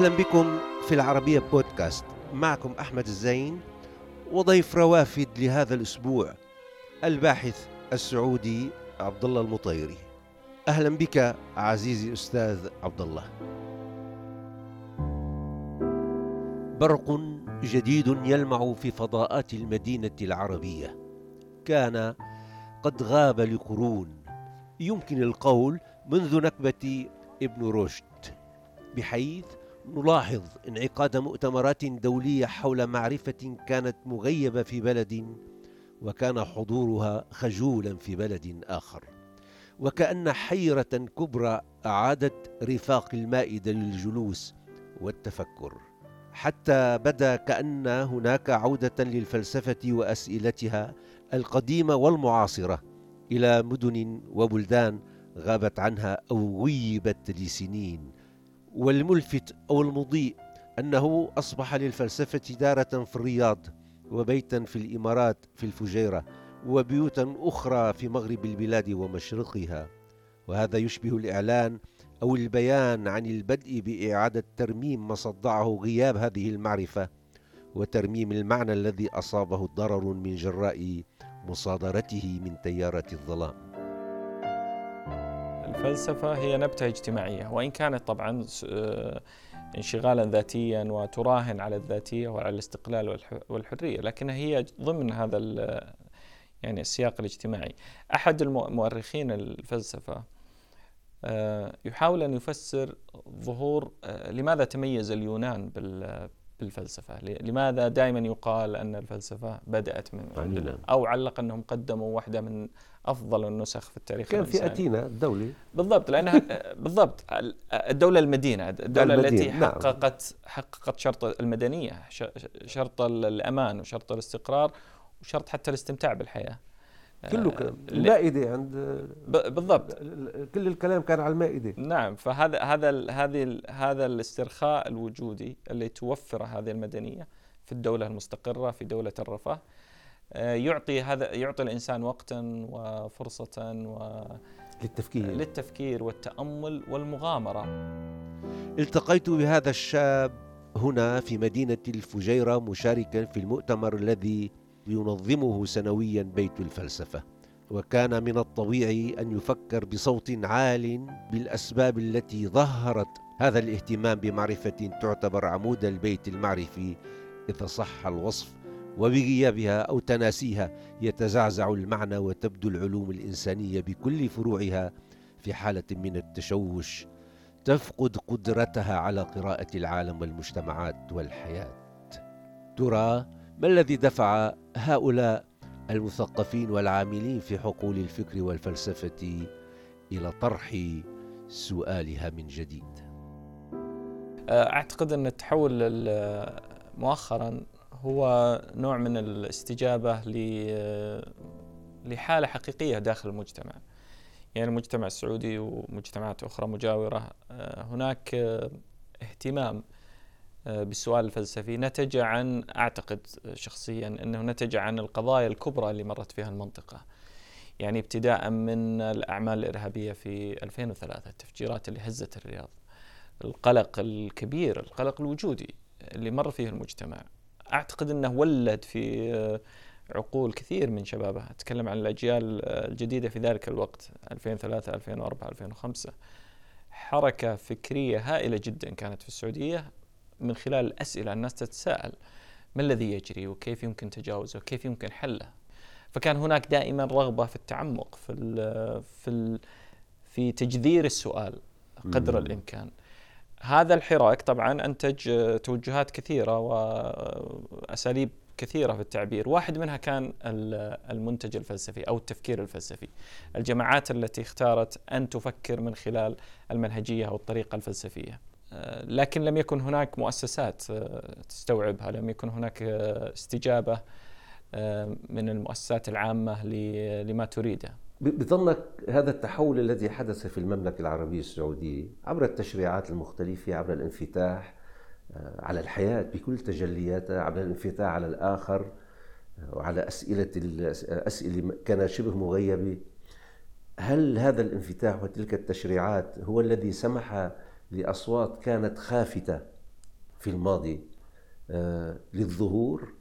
أهلا بكم في العربية بودكاست. معكم أحمد الزين وضيف روافد لهذا الأسبوع الباحث السعودي عبد الله المطيري. أهلا بك عزيزي أستاذ عبد الله برق جديد يلمع في فضاءات المدينة العربية. كان قد غاب لقرون. يمكن القول منذ نكبة ابن رشد. بحيث نلاحظ انعقاد مؤتمرات دولية حول معرفة كانت مغيبة في بلد وكان حضورها خجولا في بلد آخر. وكأن حيرة كبرى أعادت رفاق المائدة للجلوس والتفكر. حتى بدا كأن هناك عودة للفلسفة وأسئلتها القديمة والمعاصرة إلى مدن وبلدان غابت عنها أو غيبت لسنين. والملفت أو المضيء أنه أصبح للفلسفة دارة في الرياض وبيتا في الإمارات في الفجيرة وبيوتا أخرى في مغرب البلاد ومشرقها. وهذا يشبه الإعلان أو البيان عن البدء بإعادة ترميم ما صدعه غياب هذه المعرفة وترميم المعنى الذي أصابه ضرر من جراء مصادرته من تيارات الظلام. الفلسفة هي نبتة اجتماعية وإن كانت طبعا آه، انشغالا ذاتيا وتراهن على الذاتية وعلى الاستقلال والحرية لكنها هي ضمن هذا يعني السياق الاجتماعي. أحد المؤرخين الفلسفة آه، يحاول أن يفسر ظهور آه، لماذا تميز اليونان بالفلسفة؟ لماذا دائما يقال أن الفلسفة بدأت من عندنا أو علق أنهم قدموا واحدة من أفضل النسخ في التاريخ كان في أثينا الدولة بالضبط لأنها بالضبط الدولة المدينة الدولة المدينة. التي نعم. حققت حققت شرط المدنية شرط الأمان وشرط الاستقرار وشرط حتى الاستمتاع بالحياة. كله كلام آه، المائدة عند بالضبط. كل الكلام كان على المائدة. نعم فهذا هذا هذه هذا الاسترخاء الوجودي اللي توفره هذه المدنية في الدولة المستقرة في دولة الرفاه. يعطي هذا يعطي الإنسان وقتا وفرصة و للتفكير. للتفكير والتأمل والمغامرة. التقيت بهذا الشاب هنا في مدينة الفجيرة مشاركا في المؤتمر الذي ينظمه سنويا بيت الفلسفة. وكان من الطبيعي أن يفكر بصوت عال بالأسباب التي ظهرت هذا الاهتمام بمعرفة تعتبر عمود البيت المعرفي إذا صح الوصف. وبغيابها أو تناسيها يتزعزع المعنى وتبدو العلوم الإنسانية بكل فروعها في حالة من التشوش تفقد قدرتها على قراءة العالم والمجتمعات والحياة. ترى ما الذي دفع هؤلاء المثقفين والعاملين في حقول الفكر والفلسفة إلى طرح سؤالها من جديد؟ أعتقد أن التحول مؤخرا هو نوع من الاستجابة لحالة حقيقية داخل المجتمع يعني المجتمع السعودي ومجتمعات أخرى مجاورة هناك اهتمام آه، بالسؤال الفلسفي نتج عن أعتقد شخصيا أنه نتج عن القضايا الكبرى اللي مرت فيها المنطقة. يعني ابتداء من الأعمال الإرهابية في 2003 التفجيرات اللي هزت الرياض. القلق الكبير، القلق الوجودي اللي مر فيه المجتمع. أعتقد إنه ولد في آه، عقول كثير من شبابه، أتكلم عن الأجيال الجديدة في ذلك الوقت 2003 2004 2005 حركة فكرية هائلة جدا كانت في السعودية من خلال الأسئلة الناس تتساءل ما الذي يجري وكيف يمكن تجاوزه وكيف يمكن حله؟ فكان هناك دائما رغبة في التعمق في ال في ال في تجذير السؤال قدر مم. الإمكان. هذا الحراك طبعا أنتج توجهات كثيرة وأساليب كثيرة في التعبير. واحد منها كان المنتج الفلسفي أو التفكير الفلسفي. الجماعات التي اختارت أن تفكر من خلال المنهجية أو الطريقة الفلسفية. آه، لكن لم يكن هناك مؤسسات آه، تستوعبها لم يكن هناك آه، استجابة من المؤسسات العامة لما تريده. بظنك هذا التحول الذي حدث في المملكة العربية السعودية عبر التشريعات المختلفة عبر الانفتاح على الحياة بكل تجلياتها عبر الانفتاح على الآخر وعلى أسئلة أسئلة كان شبه مغيبة. هل هذا الانفتاح وتلك التشريعات هو الذي سمح لأصوات كانت خافتة في الماضي آه، للظهور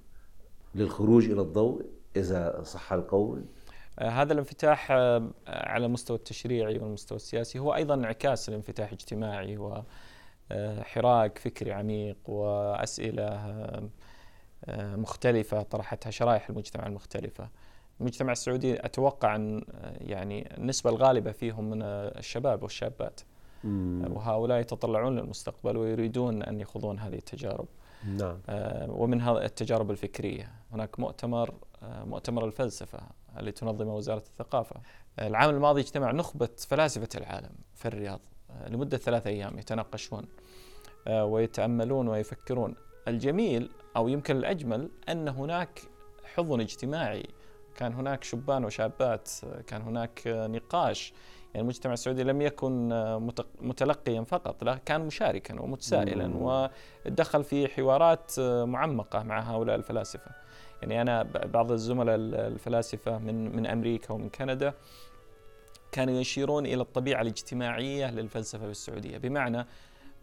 للخروج إلى الضوء؟ إذا صح القول آه، هذا الانفتاح آه، على المستوى التشريعي والمستوى السياسي هو أيضا انعكاس الانفتاح الاجتماعي وحراك فكري عميق وأسئلة مختلفة طرحتها شرائح المجتمع المختلفة. المجتمع السعودي أتوقع أن يعني النسبة الغالبة فيهم من الشباب والشابات. وهؤلاء يتطلعون للمستقبل ويريدون أن يخوضون هذه التجارب. نعم. ومنها التجارب الفكرية، هناك مؤتمر مؤتمر الفلسفة اللي تنظمه وزارة الثقافة. العام الماضي اجتمع نخبة فلاسفة العالم في الرياض لمدة ثلاث أيام يتناقشون ويتأملون ويفكرون. الجميل أو يمكن الأجمل أن هناك حضن اجتماعي كان هناك شبان وشابات كان هناك نقاش يعني المجتمع السعودي لم يكن متلقيا فقط لا كان مشاركا ومتسائلا ودخل في حوارات معمقة مع هؤلاء الفلاسفة. يعني أنا بعض الزملاء الفلاسفة من من أمريكا ومن كندا كانوا يشيرون إلى الطبيعة الاجتماعية للفلسفة في السعودية بمعنى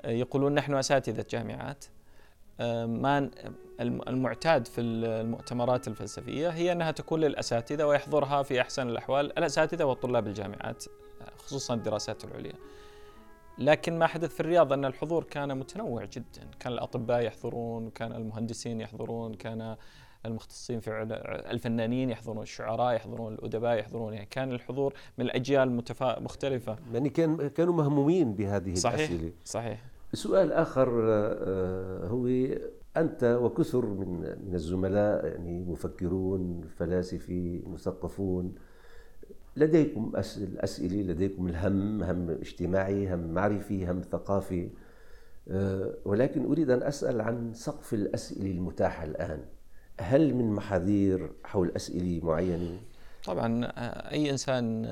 يقولون نحن أساتذة جامعات ما المعتاد في المؤتمرات الفلسفية هي أنها تكون للأساتذة ويحضرها في أحسن الأحوال الأساتذة وطلاب الجامعات. خصوصا الدراسات العليا. لكن ما حدث في الرياض أن الحضور كان متنوع جدا. كان الأطباء يحضرون كان المهندسين يحضرون كان المختصين في الفنانين يحضرون الشعراء يحضرون الأدباء يحضرون. يعني كان الحضور من الأجيال متفا... مختلفة. يعني كان كانوا مهمومين بهذه صحيح الأسئلة. صحيح. سؤال آخر آه، هو أنت وكثر من من الزملاء يعني مفكرون فلاسفي مثقفون لديكم الأسئلة لديكم الهم هم اجتماعي هم معرفي هم ثقافي. آه، ولكن أريد أن أسأل عن سقف الأسئلة المتاحة الآن. هل من محاذير حول أسئلة معينة؟ طبعا آه، أي إنسان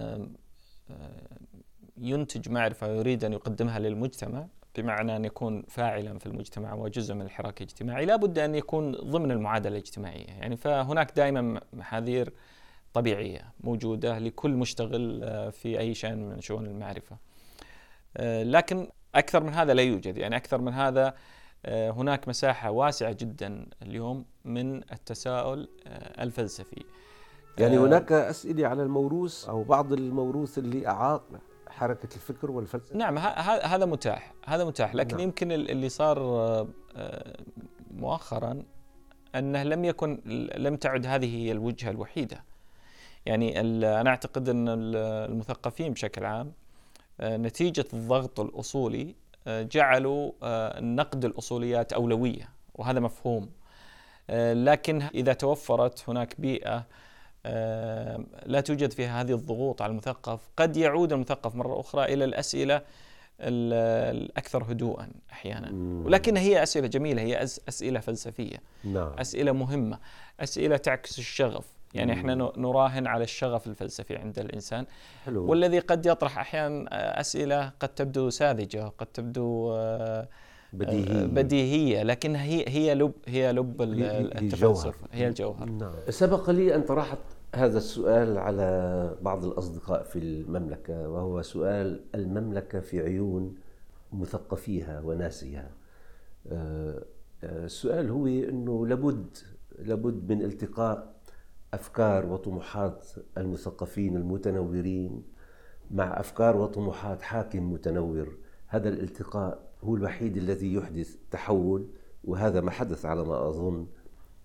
ينتج معرفة ويريد أن يقدمها للمجتمع بمعنى أن يكون فاعلا في المجتمع وجزء من الحراك الاجتماعي لا بد أن يكون ضمن المعادلة الاجتماعية. يعني فهناك دائما محاذير طبيعية موجودة لكل مشتغل آه، في أي شأن من شؤون المعرفة. آه، لكن أكثر من هذا لا يوجد. يعني أكثر من هذا آه، هناك مساحة واسعة جدا اليوم من التساؤل الفلسفي. يعني هناك أسئلة على الموروث أو بعض الموروث اللي أعاق حركة الفكر والفلسفة؟ نعم هذا متاح هذا متاح. لكن نعم. يمكن اللي صار مؤخرا أنه لم يكن لم تعد هذه هي الوجهة الوحيدة. يعني أنا أعتقد إن المثقفين بشكل عام آه، نتيجة الضغط الأصولي آه، جعلوا نقد الأصوليات أولوية وهذا مفهوم. لكن إذا توفرت هناك بيئة لا توجد فيها هذه الضغوط على المثقف قد يعود المثقف مرة أخرى إلى الأسئلة الأكثر هدوءا أحيانا. ولكن هي أسئلة جميلة هي أسئلة فلسفية نعم. أسئلة مهمة أسئلة تعكس الشغف. يعني إحنا نراهن على الشغف الفلسفي عند الإنسان. حلو. والذي قد يطرح أحيانا أسئلة قد تبدو ساذجة قد تبدو آه، بديهية. بديهية لكن هي هي لب هي لب التفلسف. هي الجوهر. نعم. سبق لي أن طرحت هذا السؤال على بعض الأصدقاء في المملكة وهو سؤال المملكة في عيون مثقفيها وناسها آه، آه، السؤال هو أنه لابد لابد من التقاء أفكار وطموحات المثقفين المتنورين مع أفكار وطموحات حاكم متنور. هذا الالتقاء هو الوحيد الذي يحدث تحول وهذا ما حدث على ما أظن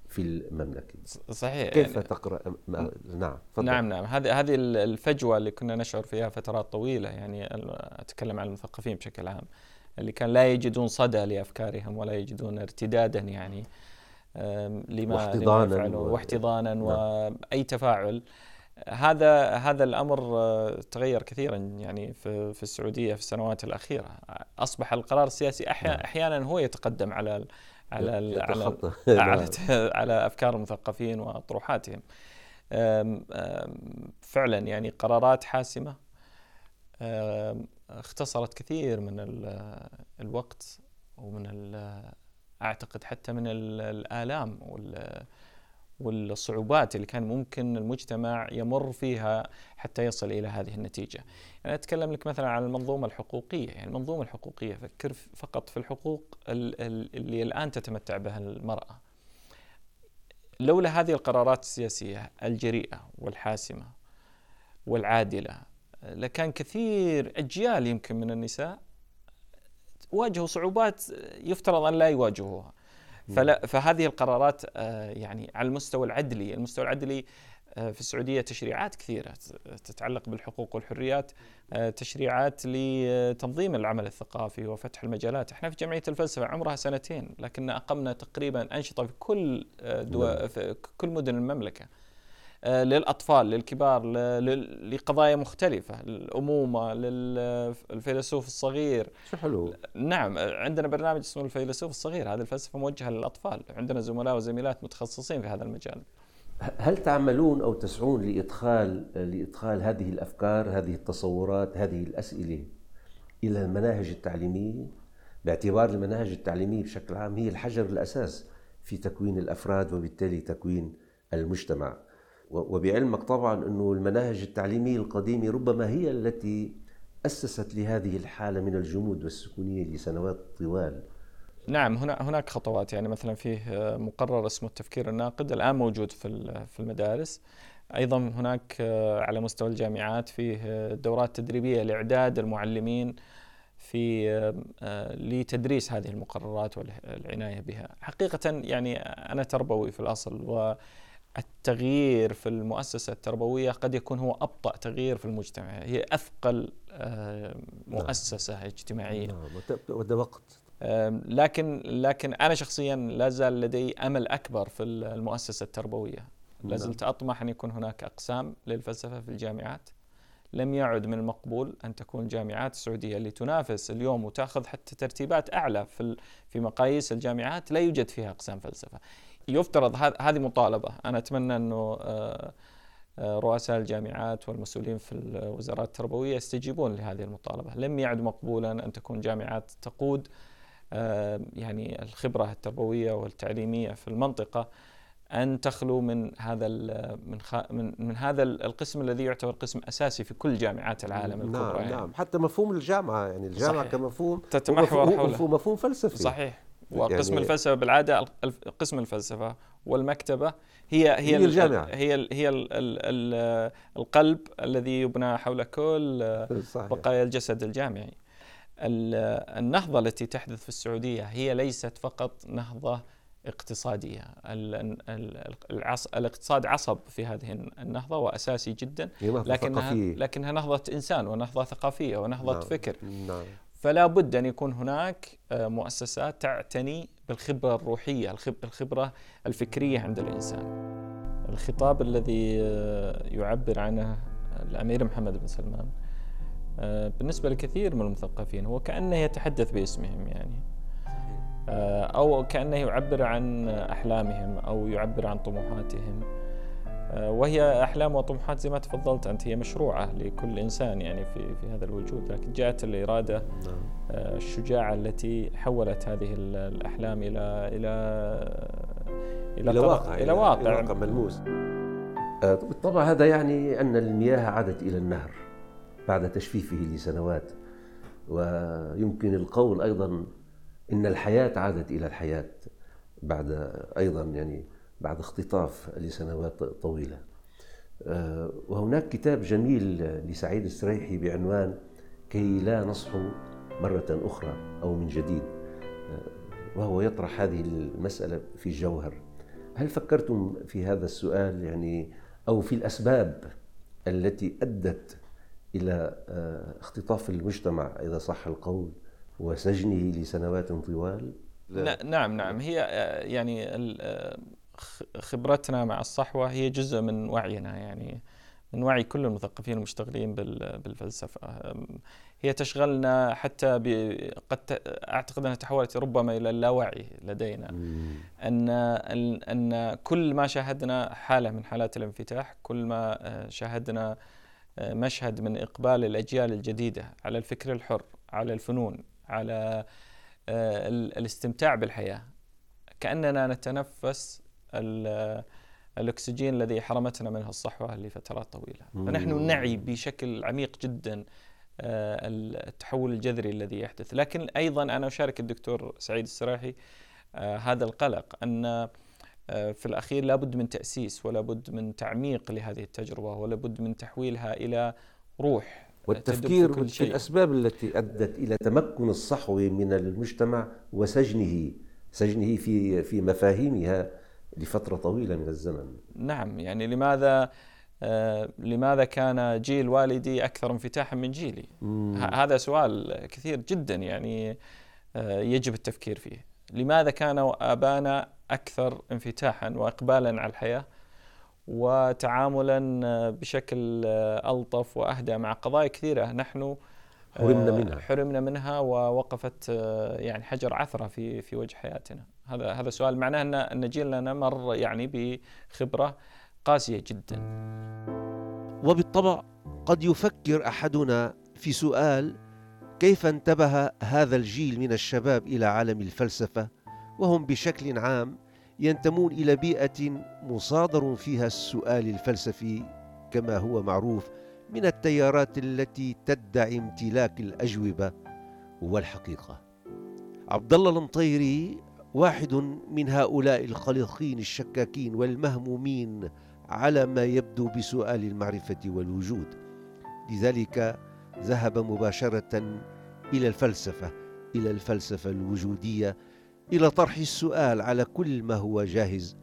في المملكة. صحيح. كيف يعني تقرأ نعم فضل. نعم نعم. هذه هذه الفجوة اللي كنا نشعر فيها فترات طويلة يعني أتكلم عن المثقفين بشكل عام اللي كان لا يجدون صدى لأفكارهم ولا يجدون ارتدادا يعني لما واحتضانا واحتضانا نعم. وأي تفاعل. هذا هذا الأمر تغير كثيرا يعني في في السعودية في السنوات الأخيرة. أصبح القرار السياسي نعم. أحيانا هو يتقدم على على على, على, على أفكار المثقفين وطروحاتهم فعلا يعني قرارات حاسمة. اختصرت كثير من الوقت ومن أعتقد حتى من الآلام والصعوبات اللي كان ممكن المجتمع يمر فيها حتى يصل إلى هذه النتيجة. يعني أتكلم لك مثلا عن المنظومة الحقوقية، يعني المنظومة الحقوقية فكر فقط في الحقوق اللي الآن تتمتع بها المرأة. لولا هذه القرارات السياسية الجريئة والحاسمة والعادلة لكان كثير أجيال يمكن من النساء واجهوا صعوبات يفترض أن لا يواجهوها. فلا فهذه القرارات آه، يعني على المستوى العدلي، المستوى العدلي آه، في السعودية تشريعات كثيرة تتعلق بالحقوق والحريات، آه، تشريعات لتنظيم العمل الثقافي وفتح المجالات، إحنا في جمعية الفلسفة عمرها سنتين لكن أقمنا تقريبا أنشطة في كل دول نعم. في كل مدن المملكة. آه، للأطفال للكبار لقضايا مختلفة الأمومة للفيلسوف الصغير. شو حلو؟ نعم عندنا برنامج اسمه الفيلسوف الصغير هذه الفلسفة موجهة للأطفال عندنا زملاء وزميلات متخصصين في هذا المجال. هل تعملون أو تسعون لإدخال لإدخال هذه الأفكار هذه التصورات هذه الأسئلة إلى المناهج التعليمية؟ باعتبار المناهج التعليمية بشكل عام هي الحجر الأساس في تكوين الأفراد وبالتالي تكوين المجتمع. وبعلمك طبعا أنه المناهج التعليمية القديمة ربما هي التي أسست لهذه الحالة من الجمود والسكونية لسنوات طوال. نعم هنا هناك خطوات يعني مثلا فيه مقرر اسمه التفكير الناقد الآن موجود في في المدارس. أيضا هناك على مستوى الجامعات فيه دورات تدريبية لإعداد المعلمين في لتدريس هذه المقررات والعنايه بها. حقيقه يعني أنا تربوي في الأصل و التغيير في المؤسسة التربوية قد يكون هو أبطأ تغيير في المجتمع هي أثقل آه، مؤسسة نعم. اجتماعية نعم وده وقت لكن لكن أنا شخصيا لا زال لدي أمل أكبر في المؤسسة التربوية لا نعم. زلت أطمح أن يكون هناك أقسام للفلسفة في الجامعات لم يعد من المقبول أن تكون الجامعات السعوديه اللي تنافس اليوم وتأخذ حتى ترتيبات أعلى في في مقاييس الجامعات لا يوجد فيها أقسام فلسفة. يفترض هذه مطالبة. أنا أتمنى أنه آه، آه، رؤساء الجامعات والمسؤولين في الوزارات التربوية يستجيبون لهذه المطالبة، لم يعد مقبولا أن تكون جامعات تقود آه، يعني الخبرة التربوية والتعليمية في المنطقة أن تخلو من هذا من من من هذا القسم الذي يعتبر قسم أساسي في كل جامعات العالم الكبرى نعم يعني. نعم. حتى مفهوم الجامعة يعني الجامعة صحيح. كمفهوم تتمحور حوله. مفهوم فلسفي. صحيح. وقسم يعني الفلسفة بالعادة قسم الفلسفة والمكتبة هي هي, هي الجامعة هي ال هي ال ال ال القلب الذي يبنى حول كل. بقايا الجسد الجامعي النهضة التي تحدث في السعودية هي ليست فقط نهضة اقتصادية الاقتصاد عصب في هذه النهضة وأساسي جدا لكنها لكنها نهضة إنسان ونهضة ثقافية ونهضة نعم. فكر نعم. فلا بد أن يكون هناك آه، مؤسسات تعتني بالخبرة الروحية الخبرة الفكرية عند الإنسان. الخطاب الذي آه، يعبر عنه الأمير محمد بن سلمان آه، بالنسبة لكثير من المثقفين هو كأنه يتحدث باسمهم يعني. أو كأنه يعبر عن أحلامهم أو يعبر عن طموحاتهم. وهي أحلام وطموحات زي ما تفضلت أنت هي مشروعة لكل إنسان يعني في في هذا الوجود لكن جاءت الإرادة نعم. آه، الشجاعة التي حولت هذه الأحلام إلى إلى إلى, إلى واقع إلى واقع, إلى واقع ملموس آه، بالطبع هذا يعني أن المياه عادت إلى النهر بعد تجفيفه لسنوات ويمكن القول أيضا إن الحياة عادت إلى الحياة بعد أيضا يعني بعد اختطاف لسنوات طويلة. آه، وهناك كتاب جميل لسعيد السريحي بعنوان كي لا نصحو مرة أخرى أو من جديد آه، وهو يطرح هذه المسألة في جوهر. هل فكرتم في هذا السؤال يعني أو في الأسباب التي أدت إلى آه، اختطاف المجتمع إذا صح القول وسجنه لسنوات طوال؟ نعم نعم. هي يعني خبرتنا مع الصحوة هي جزء من وعينا يعني من وعي كل المثقفين المشتغلين بالفلسفة. هي تشغلنا حتى قد أعتقد أنها تحولت ربما إلى اللاوعي لدينا. أن أن كل ما شاهدنا حالة من حالات الانفتاح كل ما آه، شاهدنا آه، مشهد من إقبال الأجيال الجديدة على الفكر الحر على الفنون على آه، الاستمتاع بالحياة. كأننا نتنفس الأكسجين الذي حرمتنا منه الصحوة لفترات طويلة. فنحن نعي بشكل عميق جدا آه، التحول الجذري الذي يحدث. لكن أيضا أنا أشارك الدكتور سعيد السراحي آه، هذا القلق أن آه، في الأخير لابد من تأسيس ولا بد من تعميق لهذه التجربة ولا بد من تحويلها إلى روح والتفكير في الأسباب التي أدت إلى تمكن الصحو من المجتمع وسجنه سجنه في في مفاهيمها لفترة طويلة من الزمن. نعم يعني لماذا آه لماذا كان جيل والدي أكثر انفتاحا من جيلي؟ هذا سؤال كثير جدا يعني آه يجب التفكير فيه. لماذا كان آبانا أكثر انفتاحا وإقبالا على الحياة وتعاملا آه، بشكل آه، ألطف وأهدى مع قضايا كثيرة؟ نحن حرمنا منها. حرمنا منها ووقفت يعني حجر عثرة في في وجه حياتنا. هذا هذا سؤال. معناه أن أن جيلنا مر يعني بخبرة قاسية جدا. وبالطبع قد يفكر أحدنا في سؤال كيف انتبه هذا الجيل من الشباب إلى عالم الفلسفة؟ وهم بشكل عام ينتمون إلى بيئة مصادر فيها السؤال الفلسفي كما هو معروف من التيارات التي تدعي امتلاك الأجوبة والحقيقة. عبد الله المطيري واحد من هؤلاء القلقين الشكاكين والمهمومين على ما يبدو بسؤال المعرفة والوجود. لذلك ذهب مباشرة إلى الفلسفة إلى الفلسفة الوجودية إلى طرح السؤال على كل ما هو جاهز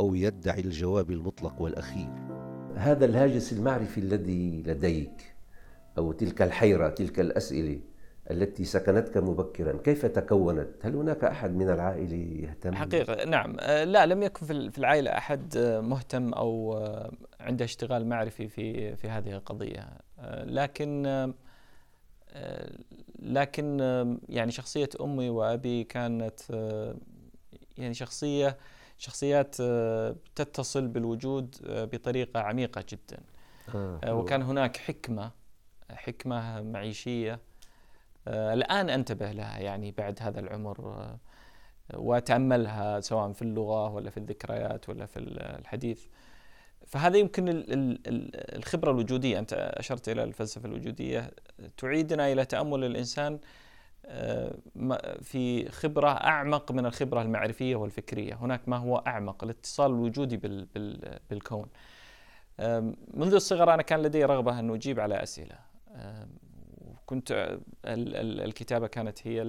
أو يدعي الجواب المطلق والأخير. هذا الهاجس المعرفي الذي لديك أو تلك الحيرة تلك الأسئلة التي سكنتك مبكرا كيف تكونت؟ هل هناك أحد من العائلة يهتم؟ حقيقة نعم. آه، لا لم يكن في العائلة أحد آه، مهتم أو آه، عنده اشتغال معرفي في في هذه القضية. لكن لكن يعني شخصية أمي وأبي كانت يعني شخصية شخصيات تتصل بالوجود بطريقة عميقة جدا. وكان هناك حكمة حكمة معيشية الآن أنتبه لها يعني بعد هذا العمر آه، وأتأملها سواء في اللغة ولا في الذكريات ولا في الحديث. فهذا يمكن الخبرة الوجودية أنت أشرت إلى الفلسفة الوجودية تعيدنا إلى تأمل الإنسان آه، في خبرة أعمق من الخبرة المعرفية والفكرية. هناك ما هو أعمق الاتصال الوجودي بالكون. منذ الصغر أنا كان لدي رغبة أن أجيب على أسئلة. كنت الكتابة كانت هي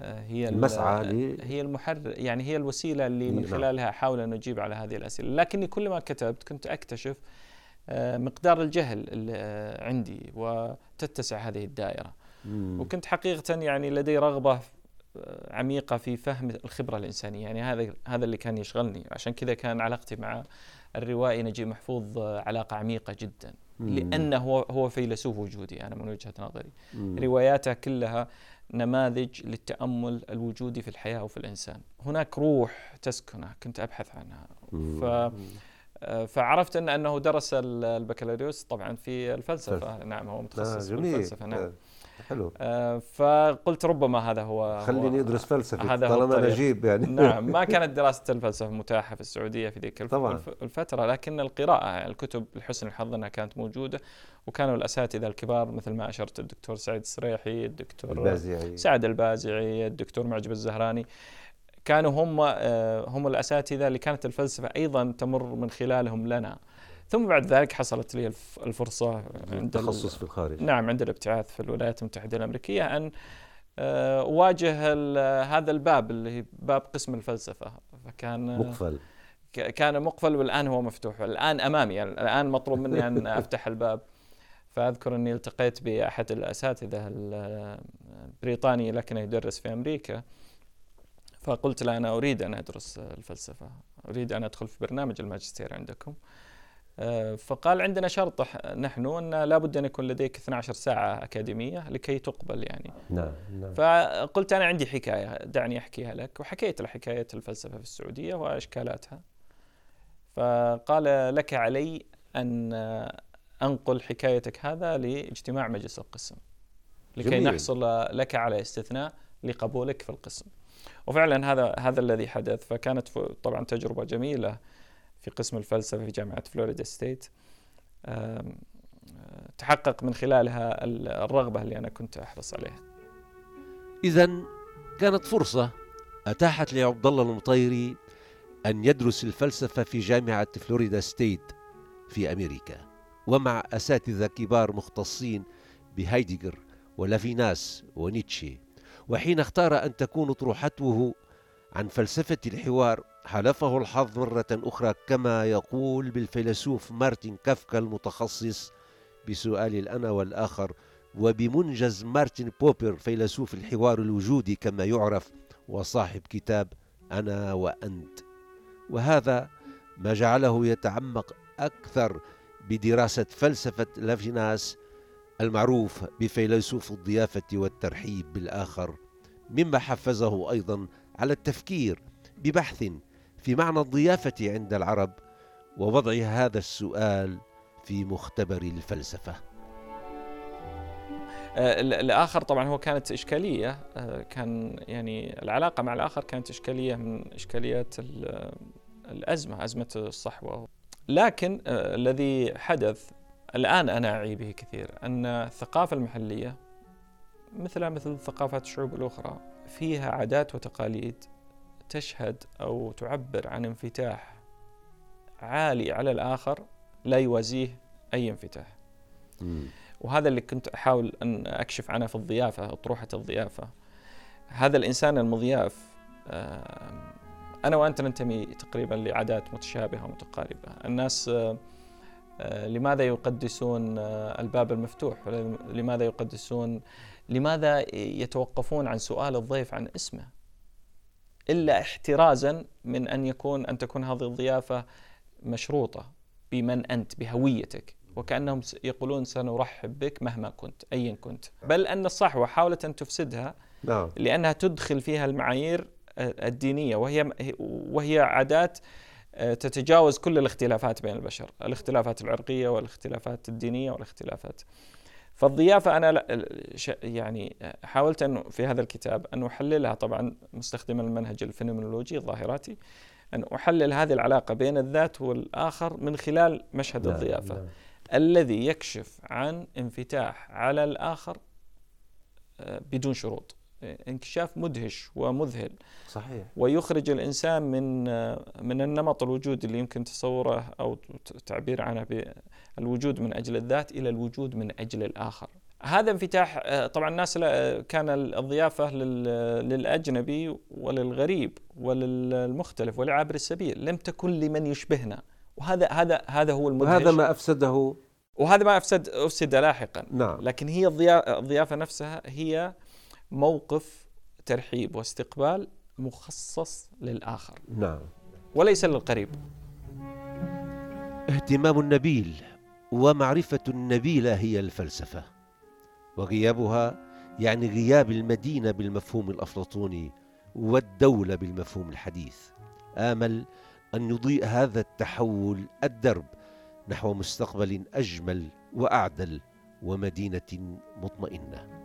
هي المسعى هي المحرر يعني هي الوسيلة اللي من نعم. خلالها أحاول أن أجيب على هذه الأسئلة. لكني كل ما كتبت كنت أكتشف مقدار الجهل اللي عندي وتتسع هذه الدائرة. مم. وكنت حقيقة يعني لدي رغبة عميقة في فهم الخبرة الإنسانية. يعني هذا هذا اللي كان يشغلني. عشان كذا كان علاقتي مع الروائي نجيب محفوظ علاقة عميقة جدا. لأنه هو هو فيلسوف وجودي أنا من وجهة نظري. رواياته كلها نماذج للتأمل الوجودي في الحياة وفي الإنسان. هناك روح تسكنه كنت أبحث عنها. ف فعرفت أن أنه درس البكالوريوس طبعا في الفلسفة. نعم هو متخصص في الفلسفة. نعم. حلو. آه فقلت ربما هذا هو خليني أدرس فلسفة هذا طالما نجيب يعني. نعم ما كانت دراسه الفلسفة متاحة في السعودية في ذيك طبعا. الفترة لكن القراءة الكتب لحسن الحظ إنها كانت موجودة وكانوا الأساتذة الكبار مثل ما أشرت الدكتور سعيد السريحي الدكتور البازعي. سعد البازعي الدكتور معجب الزهراني كانوا هم آه، هم الأساتذة اللي كانت الفلسفة أيضا تمر من خلالهم لنا. ثم بعد ذلك حصلت لي الفرصة عند التخصص في الخارج. نعم عند الابتعاث في الولايات المتحدة الأمريكية أن آه، أواجه هذا الباب اللي هي باب قسم الفلسفة. فكان مقفل. كان مقفل والآن هو مفتوح. الآن أمامي يعني الآن مطلوب مني أن أفتح الباب. فأذكر أني التقيت بأحد الأساتذة البريطاني لكنه يدرس في أمريكا. فقلت له أنا أريد أن أدرس الفلسفة. أريد أن أدخل في برنامج الماجستير عندكم. آه، فقال عندنا شرط نحن أن لابد أن يكون لديك 12 ساعة أكاديمية لكي تقبل يعني نعم, نعم. فقلت أنا عندي حكاية دعني أحكيها لك وحكيت له حكاية الفلسفة في السعودية وأشكالاتها فقال لك علي أن أنقل حكايتك هذا لاجتماع مجلس القسم لكي جميل. نحصل لك على استثناء لقبولك في القسم وفعلا هذا هذا الذي حدث فكانت طبعا تجربة جميلة في قسم الفلسفة في جامعة فلوريدا ستيت. تحقق من خلالها الرغبة اللي أنا كنت أحرص عليها. إذا كانت فرصة أتاحت لعبد الله المطيري أن يدرس الفلسفة في جامعة فلوريدا ستيت في أمريكا ومع أساتذة كبار مختصين بهايدجر وليفيناس ونيتشه وحين اختار أن تكون أطروحته عن فلسفة الحوار حالفه الحظ مرة أخرى كما يقول بالفيلسوف مارتن كافكا المتخصص بسؤال الأنا والآخر. وبمنجز مارتن بوبر فيلسوف الحوار الوجودي كما يعرف وصاحب كتاب أنا وأنت. وهذا ما جعله يتعمق أكثر بدراسة فلسفة لافيناس المعروف بفيلسوف الضيافة والترحيب بالآخر. مما حفزه أيضا على التفكير ببحث في معنى الضيافة عند العرب ووضع هذا السؤال في مختبر الفلسفة. آه، الآخر طبعا هو كانت إشكالية آه، كان يعني العلاقة مع الآخر كانت إشكالية من إشكاليات الأزمة أزمة الصحوة. لكن آه، الذي حدث الآن أنا أعي به كثير أن الثقافة المحلية مثلها مثل ثقافات الشعوب الأخرى فيها عادات وتقاليد تشهد أو تعبر عن انفتاح عالي على الآخر لا يوازيه أي انفتاح. وهذا اللي كنت أحاول أن أكشف عنه في الضيافة أطروحة الضيافة. هذا الإنسان المضياف أنا وأنت ننتمي تقريبا لعادات متشابهة ومتقاربة. الناس آه، آه، لماذا يقدسون آه، الباب المفتوح؟ لماذا يقدسون؟ لماذا يتوقفون عن سؤال الضيف عن اسمه؟ إلا احترازا من أن يكون أن تكون هذه الضيافة مشروطة بمن أنت بهويتك. وكأنهم يقولون سنرحب بك مهما كنت أيا كنت. بل أن الصحوة حاولت أن تفسدها نعم. لأنها تدخل فيها المعايير الدينية. وهي وهي عادات آه، تتجاوز كل الاختلافات بين البشر. الاختلافات العرقية والاختلافات الدينية والاختلافات فالضيافة أنا يعني حاولت أن في هذا الكتاب أن أحللها طبعا مستخدما المنهج الفينومنولوجي الظاهراتي أن أحلل هذه العلاقة بين الذات والآخر من خلال مشهد لا نعم، الضيافة لا. نعم. الذي يكشف عن انفتاح على الآخر آه، بدون شروط انكشاف مدهش ومذهل. صحيح. ويخرج الإنسان من من النمط الوجود اللي يمكن تصوره أو تعبير عنه بالوجود من أجل الذات إلى الوجود من أجل الآخر. هذا انفتاح طبعا الناس كان الضيافة للأجنبي وللغريب وللمختلف ولعابر السبيل، لم تكن لمن يشبهنا. وهذا هذا هذا هو المدهش. وهذا ما أفسده. وهذا ما أفسد أفسد لاحقا. نعم. لكن هي الضيافة نفسها هي موقف ترحيب واستقبال مخصص للآخر. نعم. وليس للقريب. اهتمام النبيل ومعرفة النبيلة هي الفلسفة وغيابها يعني غياب المدينة بالمفهوم الأفلاطوني والدولة بالمفهوم الحديث آمل أن يضيء هذا التحول الدرب نحو مستقبل أجمل وأعدل ومدينة مطمئنة.